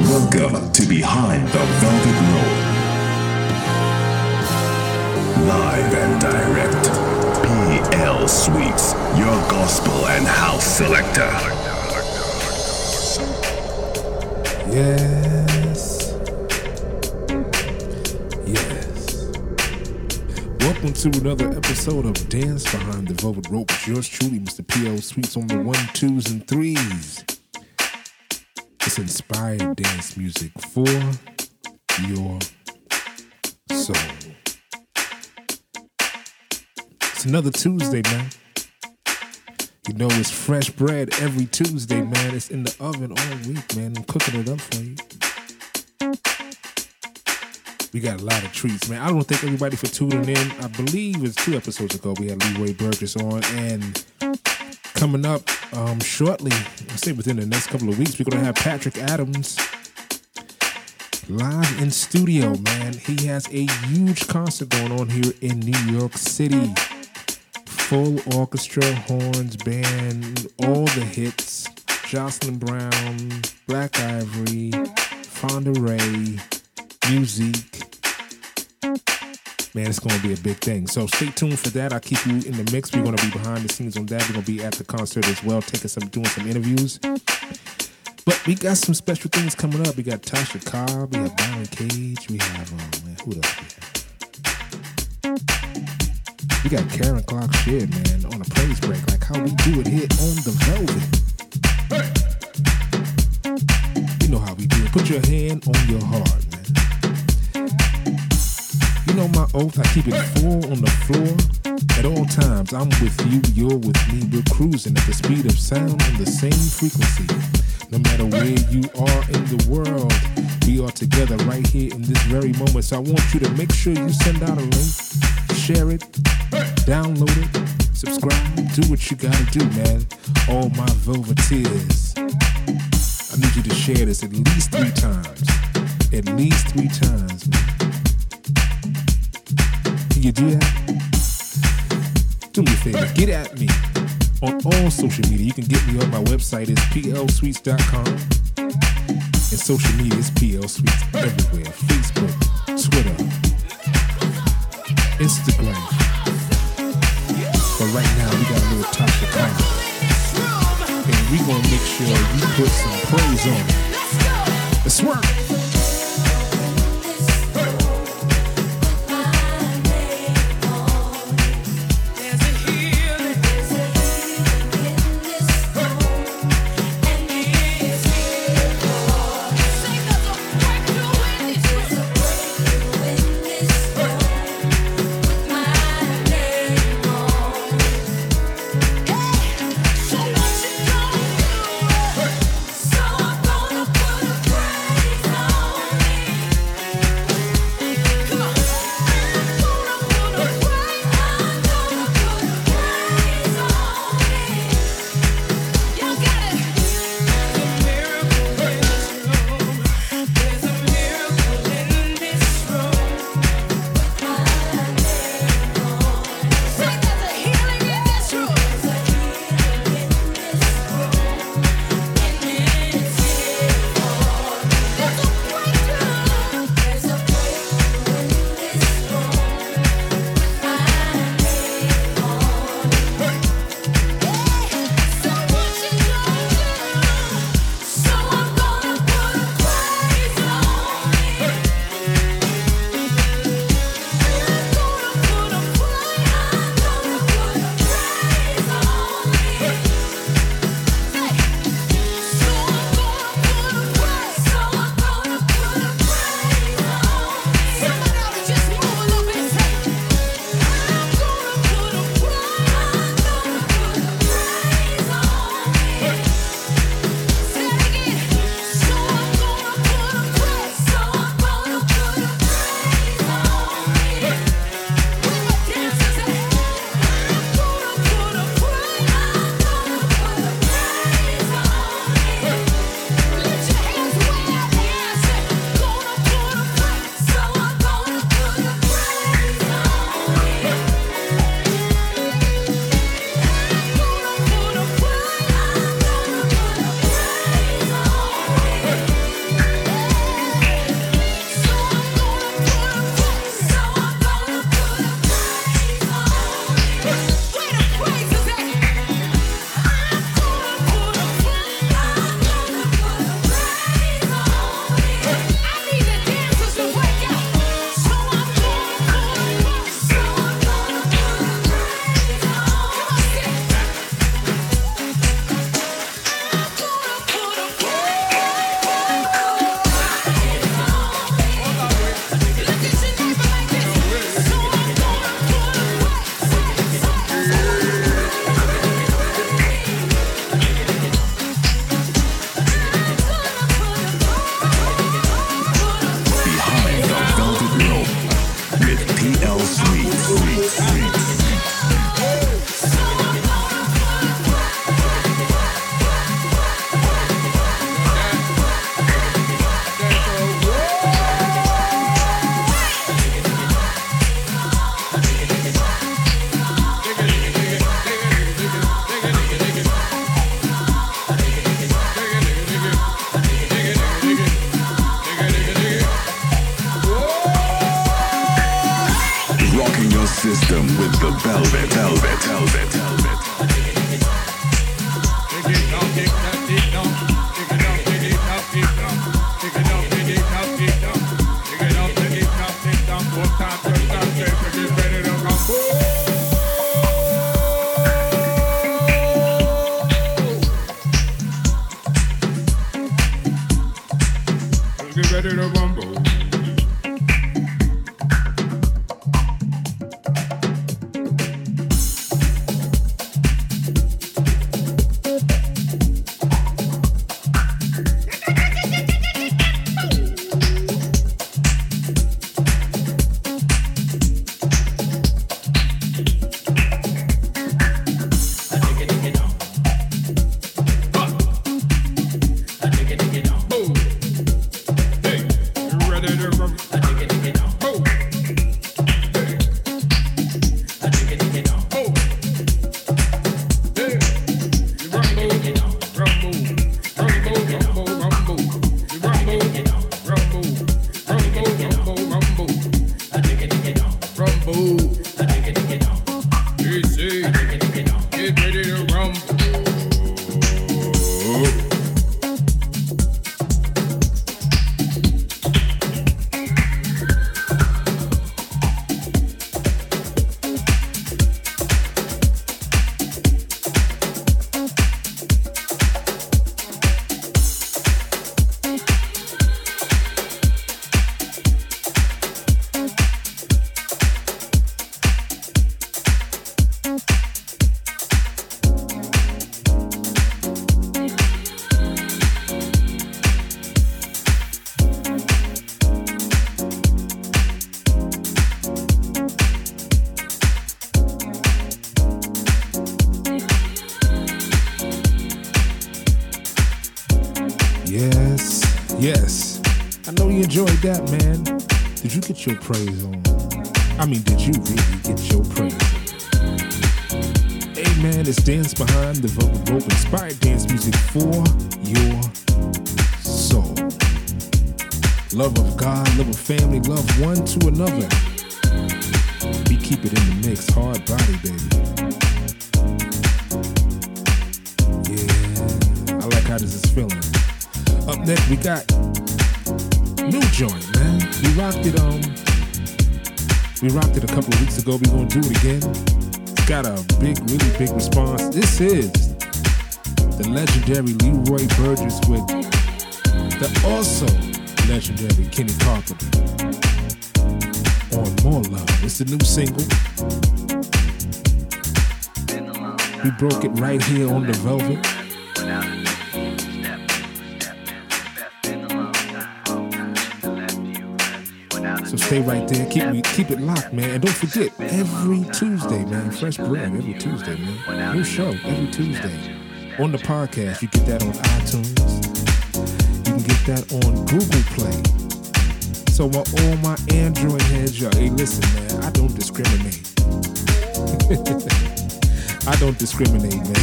Welcome to Behind the Velvet Rope. Live and direct. PL Sweets, your gospel and house selector. Yes. Yes. Welcome to another episode of Dance Behind the Velvet Rope. It's yours truly, Mr. PL Sweets on the one, twos, and threes. It's inspired dance music for your soul. It's another Tuesday, man. You know it's fresh bread every Tuesday, man. It's in the oven all week, man. I'm cooking it up for you. We got a lot of treats, man. I don't thank everybody for tuning in. I believe it's two episodes ago we had Leroy Burgess on, and coming up um, shortly, I say within the next couple of weeks, we're gonna have Patrick Adams live in studio, man. He has a huge concert going on here in New York City full orchestra, horns, band, all the hits. Jocelyn Brown, Black Ivory, Fonda Rae, music. Man, it's going to be a big thing. So stay tuned for that. I'll keep you in the mix. We're going to be behind the scenes on that. We're going to be at the concert as well, taking some, doing some interviews. But we got some special things coming up. We got Tasha Cobb, we got Byron Cage, we have, um, man, who else we have? We got Karen Clark Sheard, man, on a praise break, like how we do it here on the Velvet. You know how we do it. Put your hand on your heart. You know my oath, I keep it four on the floor. At all times, I'm with you, you're with me. We're cruising at the speed of sound on the same frequency. No matter where you are in the world, we are together right here in this very moment. So I want you to make sure you send out a link, share it, download it, subscribe, do what you gotta do, man. All my velveteers. I need you to share this at least three times. At least three times, man. You do that? Do me a favor, get at me on all social media. You can get me on my website is plsweets.com. And social media is plsweets everywhere. Facebook, Twitter, Instagram. But right now we got a little Cobb. And we gonna make sure you put some praise on it. Let's work. Praise it a couple of weeks ago. We're gonna do it again. It's got a big, really big response. This is the legendary Leroy Burgess with the also legendary Kenny Carpenter on More Love. It's the new single. We broke it right here on the Velvet. So stay right there. Keep me, keep it locked, man. And don't forget, every Tuesday, man, fresh bread every Tuesday, man. New show every Tuesday. On the podcast, you get that on iTunes. You can get that on Google Play. So my all my Android heads, y'all, hey, listen, man, I don't discriminate. I don't discriminate, man.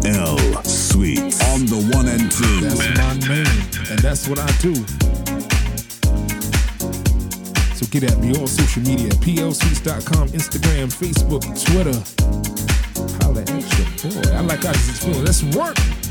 PL Sweets on the one and two. That's my name, and that's what I do. Get at me on social media, plsweets.com, Instagram, Facebook, Twitter. Holla at your boy. I like how this is feeling. Let's work.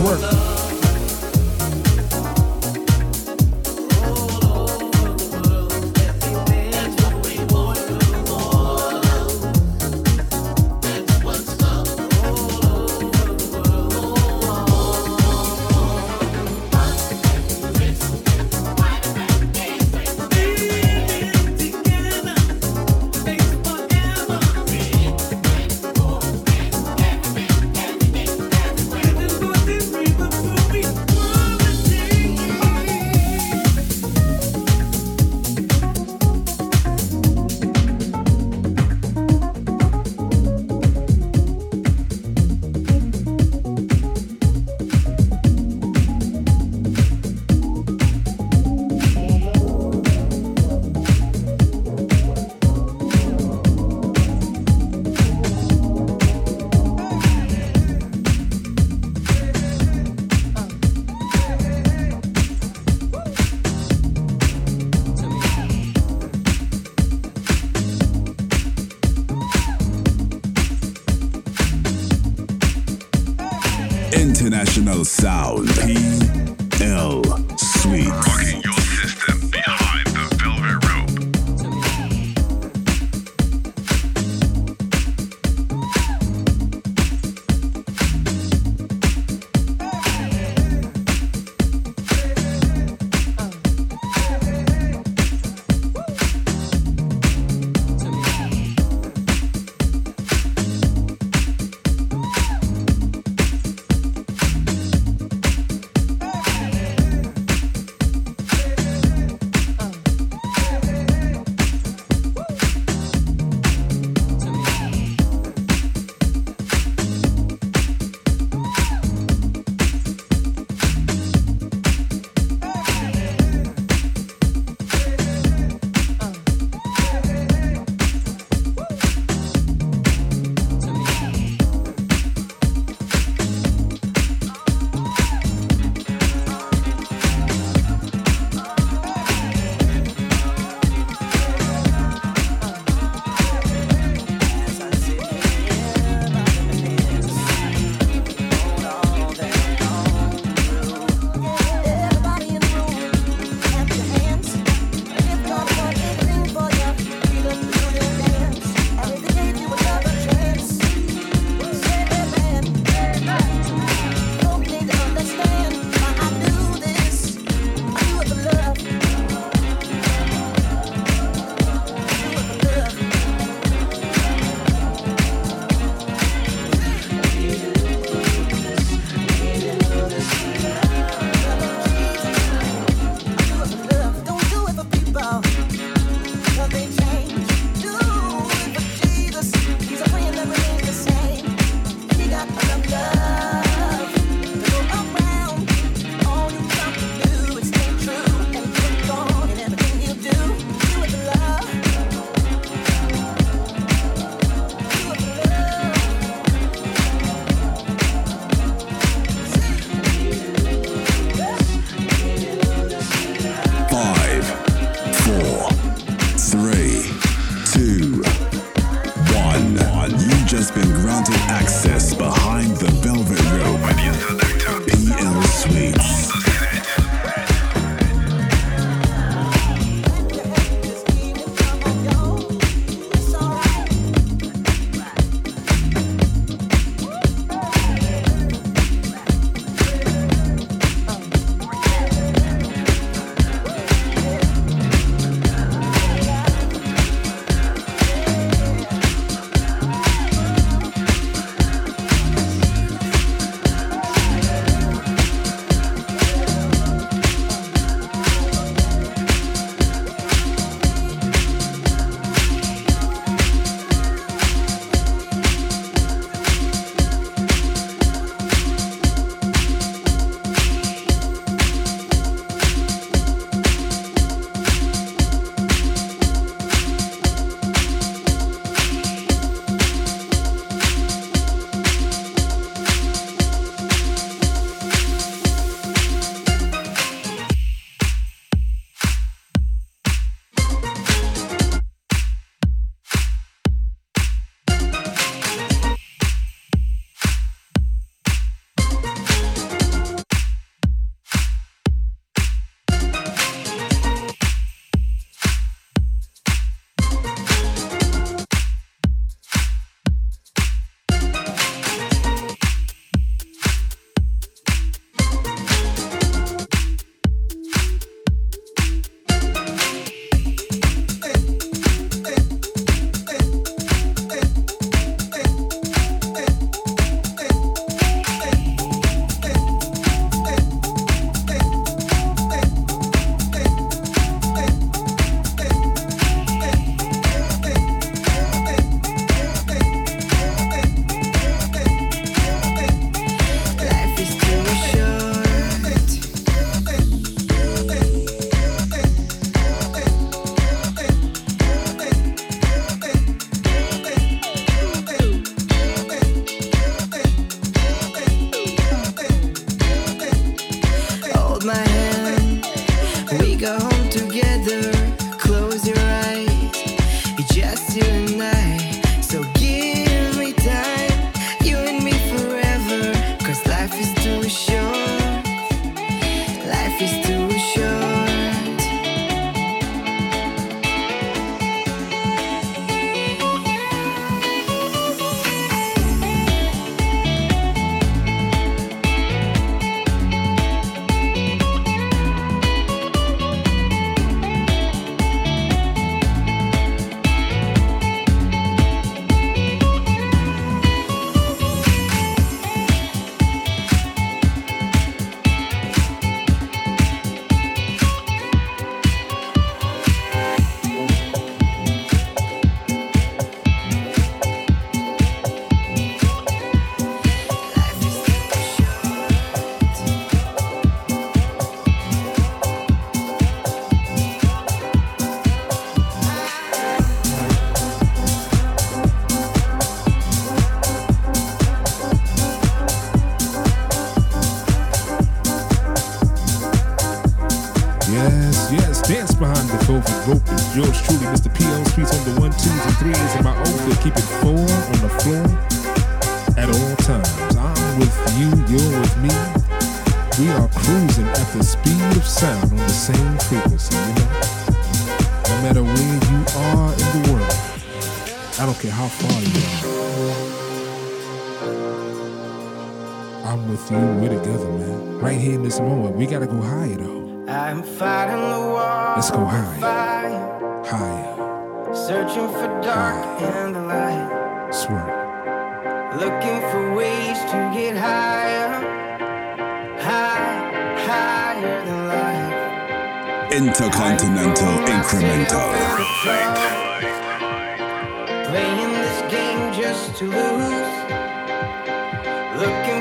Work. Yes, yes, dance behind the velvet rope is yours truly, Mr. PL Sweets on the one, twos, and threes, and my to keep it four on the floor at all times. I'm with you, you're with me. We are cruising at the speed of sound on the same frequency, you know. No matter where you are in the world, I don't care how far you are. I'm with you, we're together, man. Right here in this moment, we gotta go higher though. I'm fighting the war. Let's go higher. Fire, Higher, searching for dark and the light. swear. Looking for ways to get higher, high, higher than life. Intercontinental Incremental. Playing this game just to lose. Looking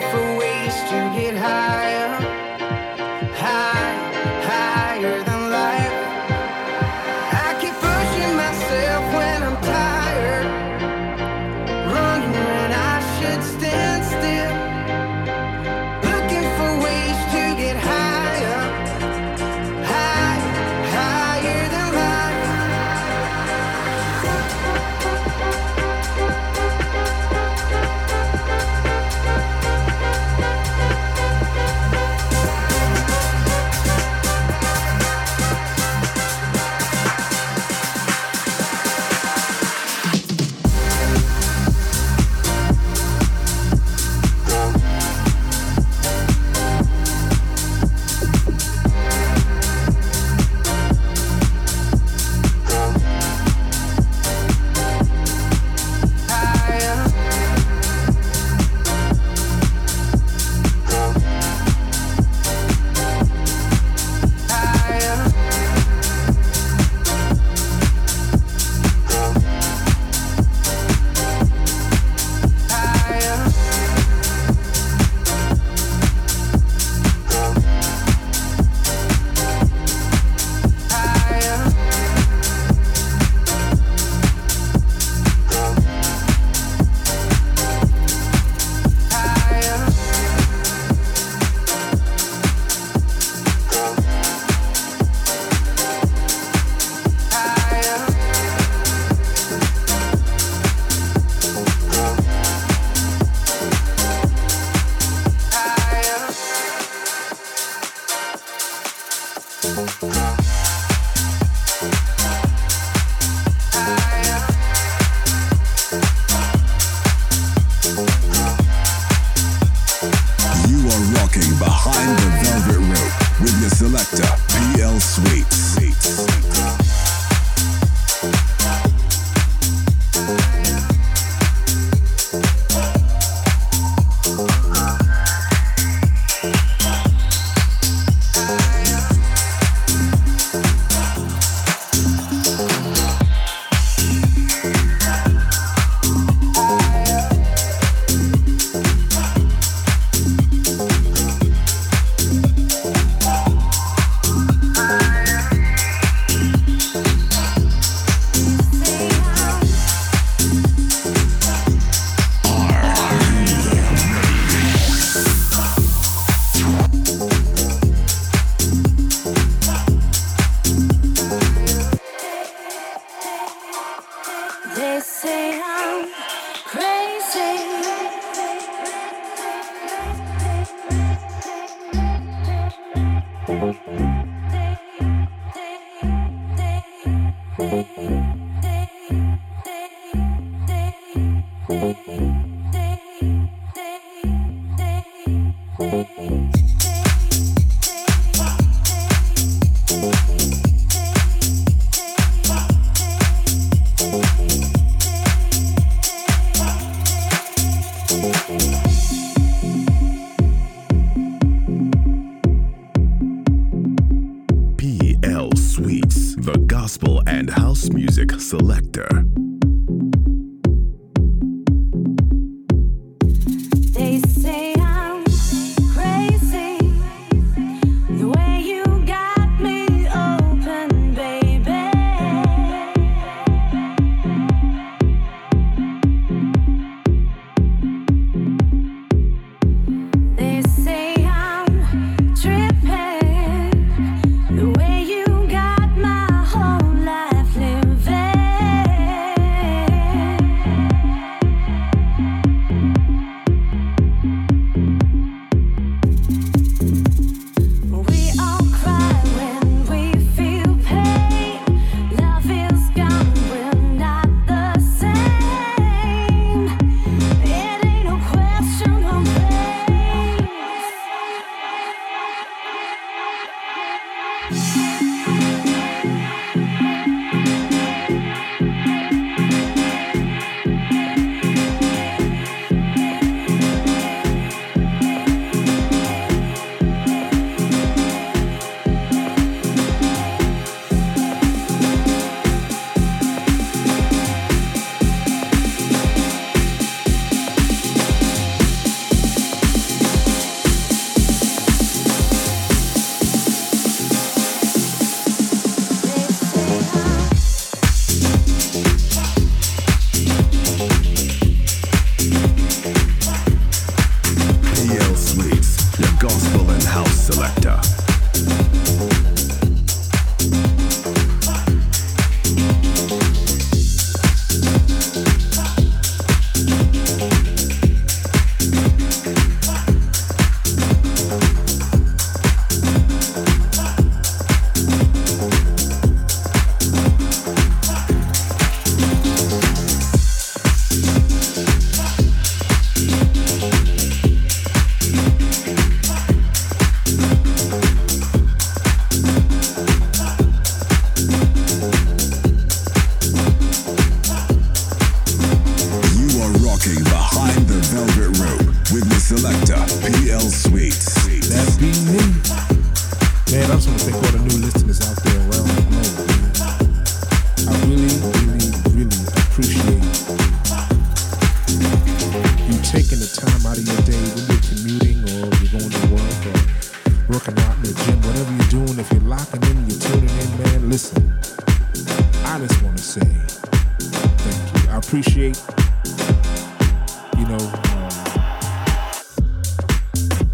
you know, um,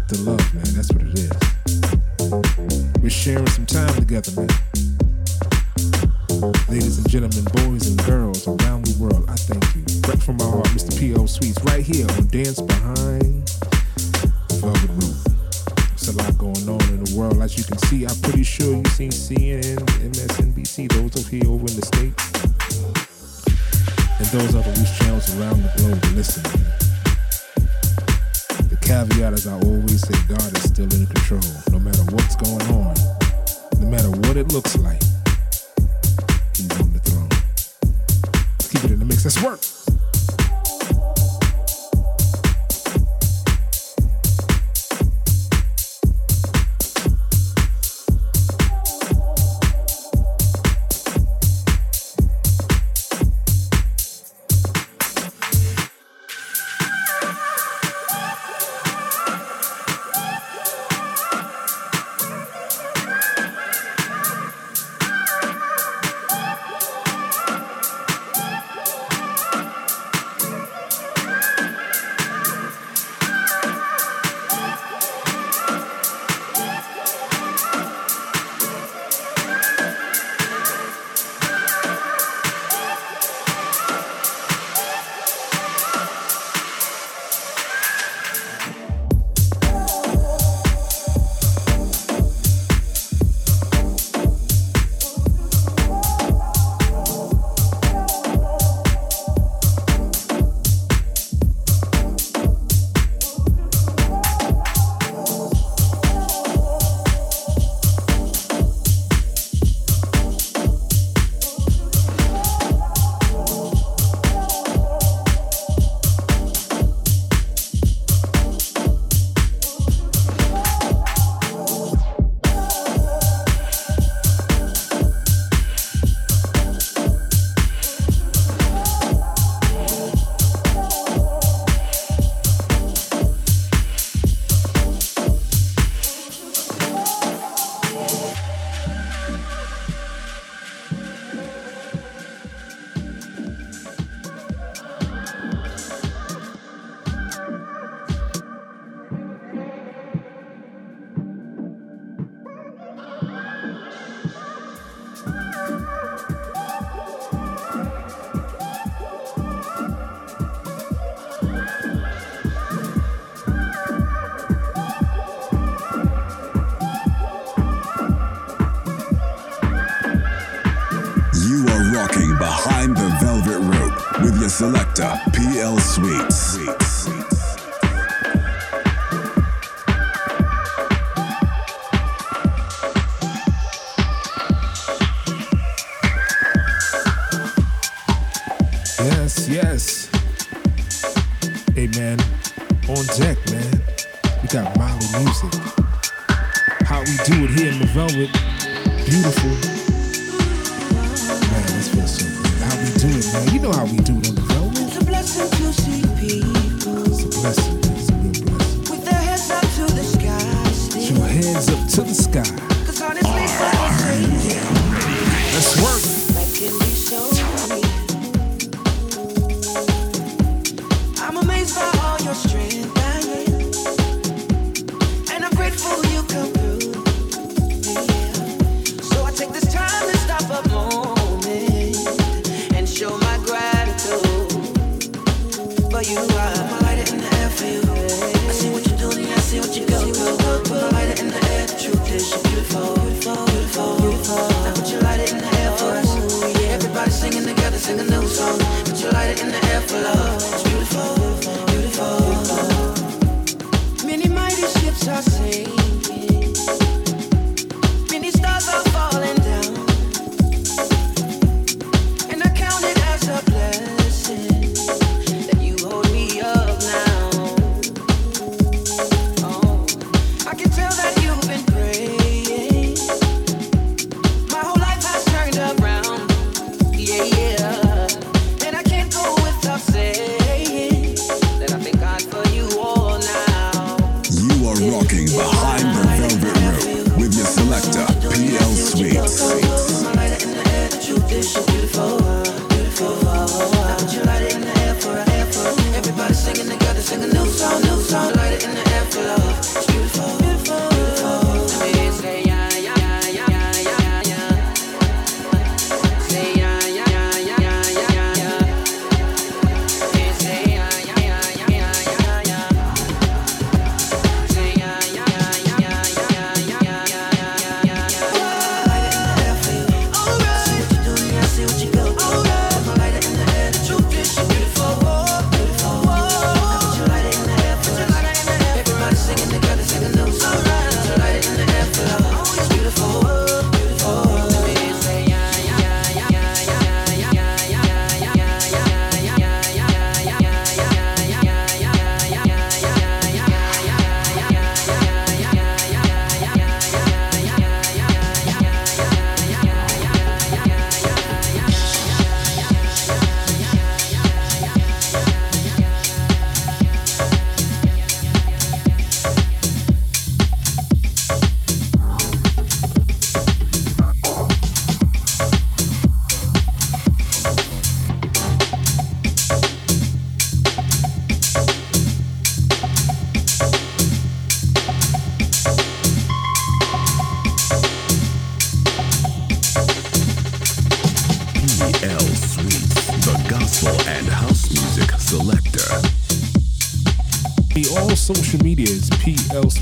the love, man. That's what it is. We're sharing some time together, man. Ladies and gentlemen, boys and girls around the world, I thank you. Right from my heart, Mr. PL Sweets, right here on Dance Behind Velvet Rope. There's a lot going on in the world. As you can see, I'm pretty sure you've seen CNN, MSNBC, those of you over in the States, those other news channels around the globe. Listen, the caveat is I always say God is still in control. No matter what's going on, no matter what it looks like, He's on the throne. Let's keep it in the mix. Let's work.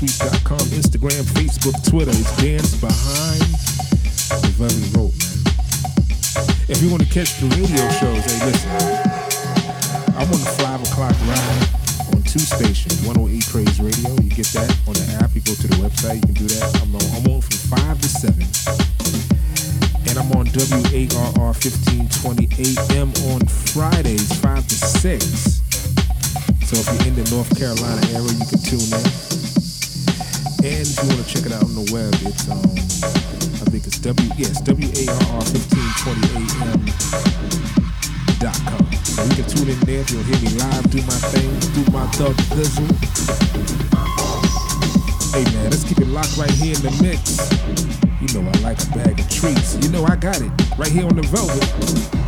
Instagram, Facebook, Twitter. It's Dance Behind the Velvet Rope, man. If you want to catch the radio shows, hey, listen. I'm on the 5 o'clock ride on two stations, 108 Craze Radio. You get that on the app. You go to the website. You can do that. I'm on, I'm on from 5 to 7. And I'm on WARR 1520 AM on Fridays, 5 to 6. Hey man, let's keep it locked right here in the mix. You know I like a bag of treats. You know I got it right here on the velvet.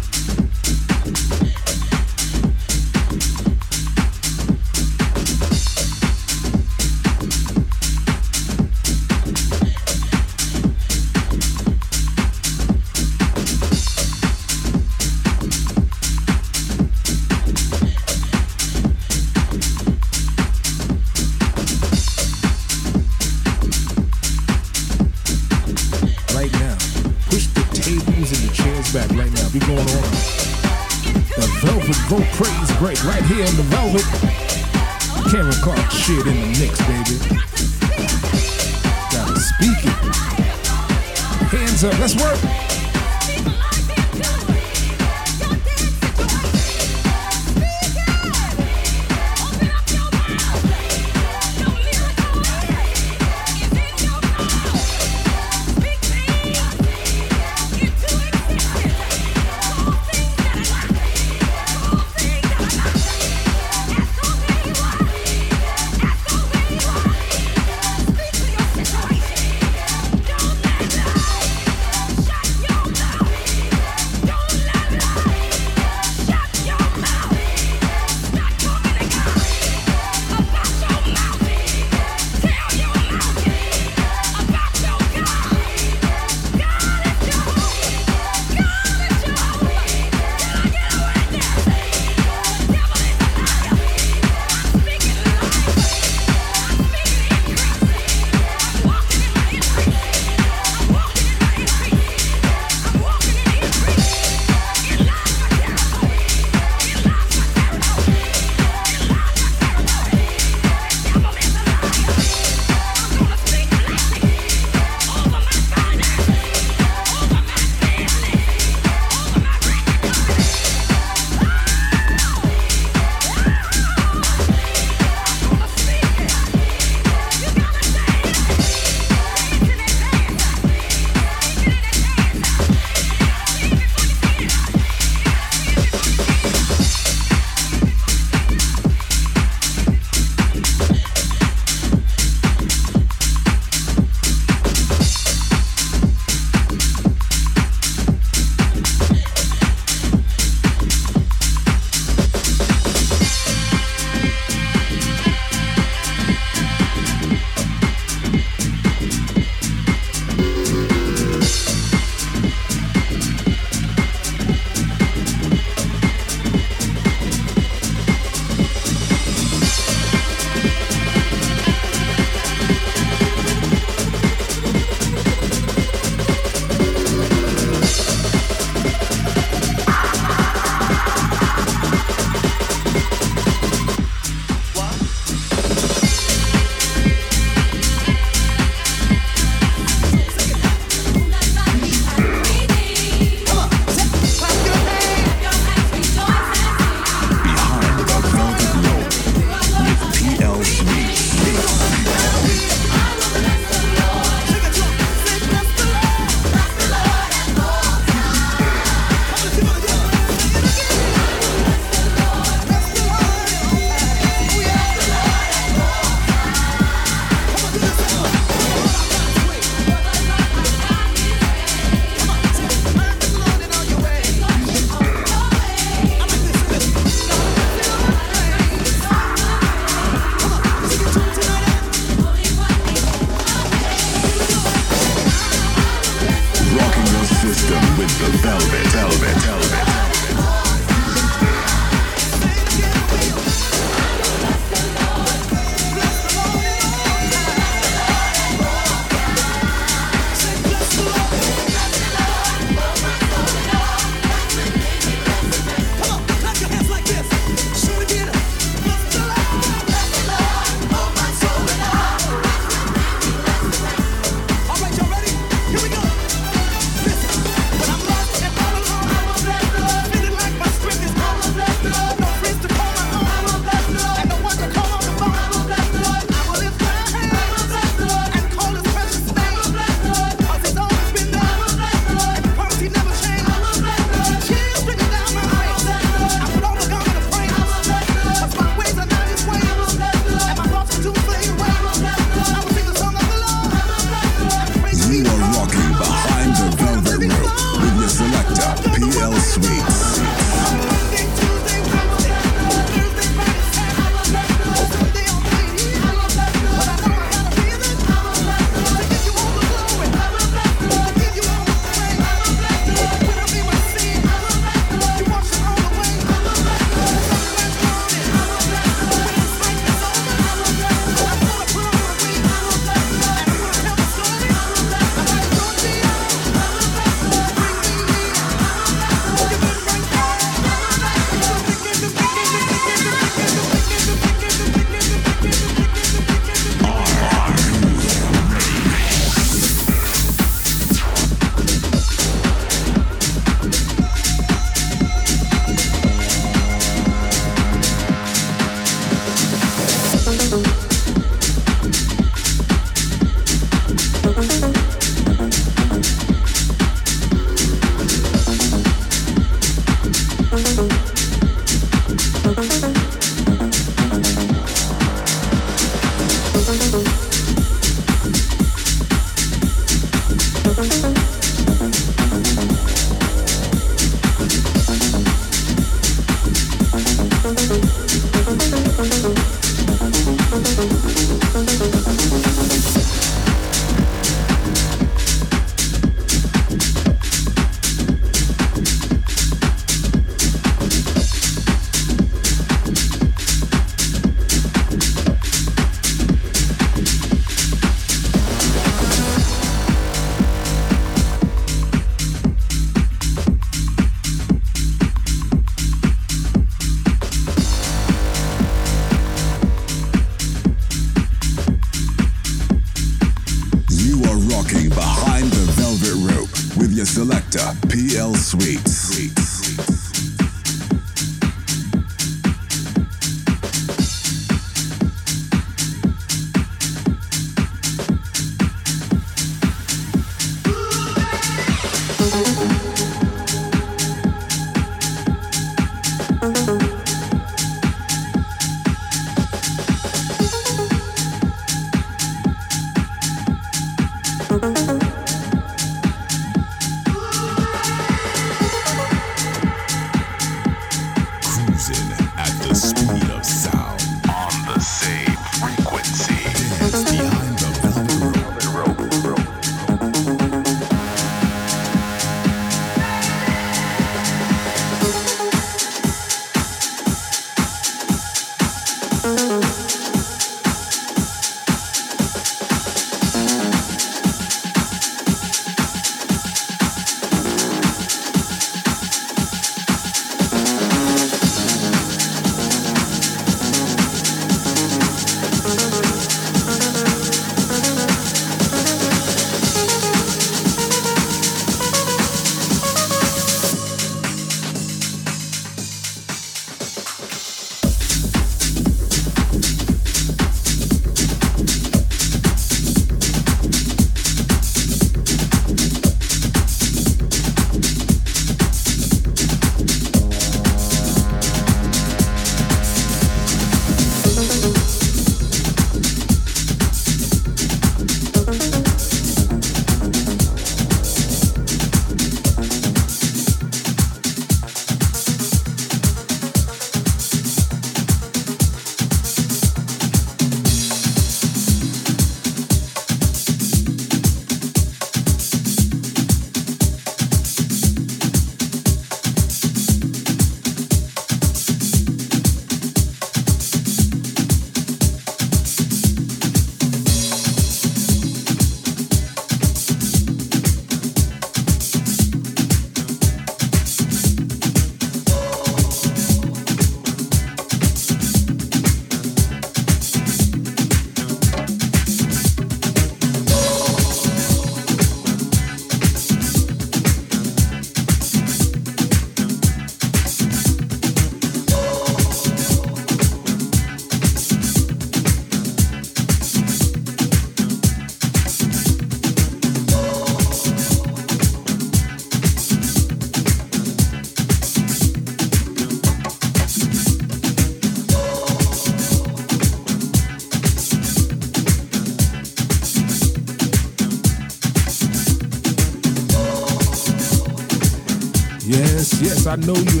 I know you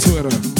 Twitter.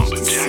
Competition.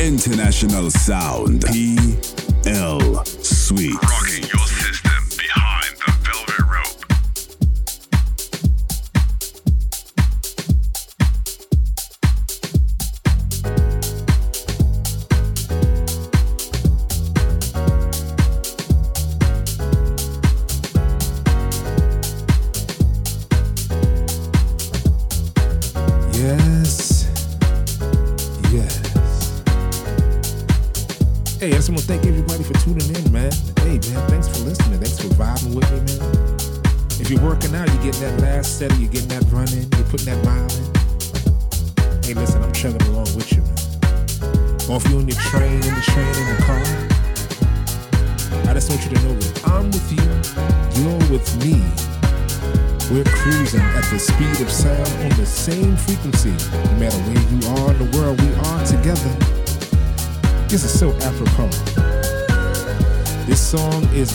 International Sound. P. L. Sweet.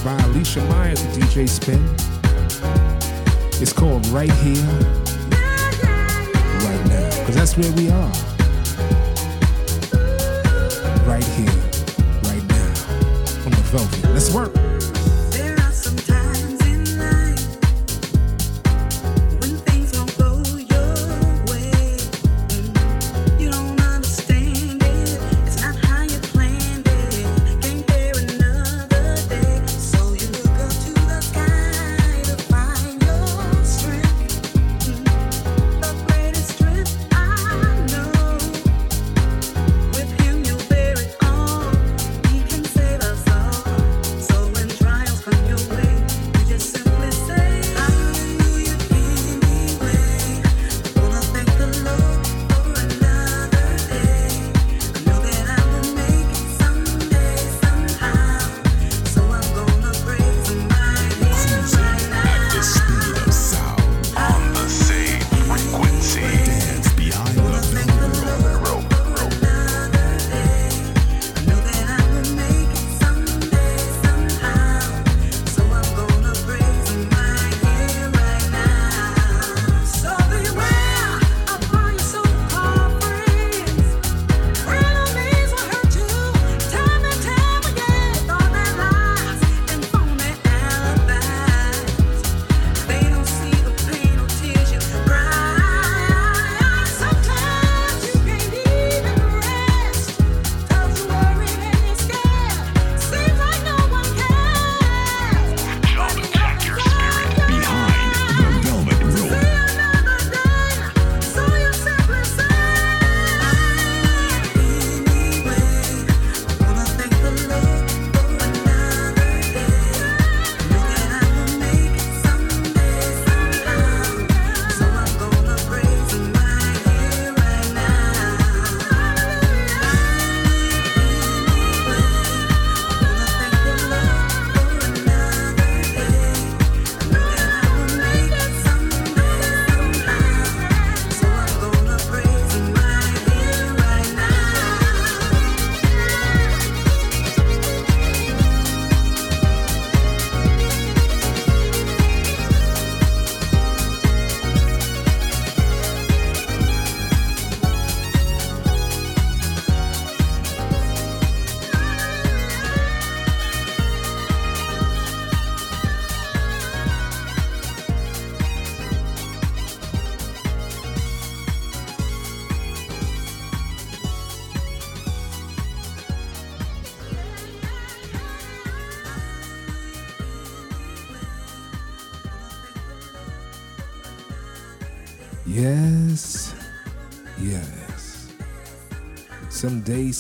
by Alicia Myers and DJ Spin. It's called Right Here, Right Now, because that's where we are. Right here, right now, on the velvet. Let's work.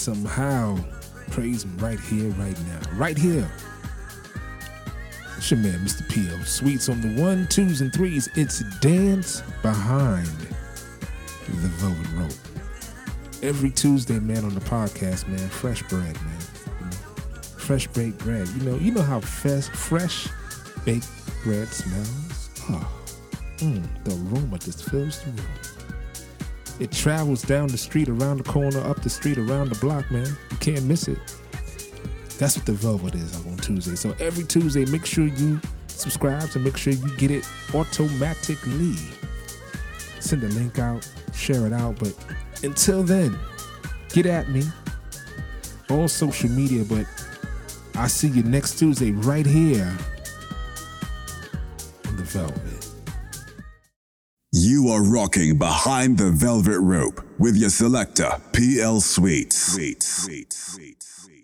somehow praise him right here, right now. Right here. It's your man, Mr. PL. Sweets on the one, twos, and threes. It's Dance Behind the Velvet Rope. Every Tuesday, man, on the podcast, man. Fresh bread, man. Fresh baked bread. You know, you know how fresh, fresh baked bread smells? Oh, mm, the aroma just fills the room. It travels down the street, around the corner, up the street, around the block, man. You can't miss it. That's what the Velvet is on Tuesday. So every Tuesday, make sure you subscribe to make sure you get it automatically. Send the link out, share it out. But until then, get at me on social media. But I see you next Tuesday right here on the Velvet. You are rocking behind the velvet rope with your selector, PL. Sweet, sweet, sweet, sweet.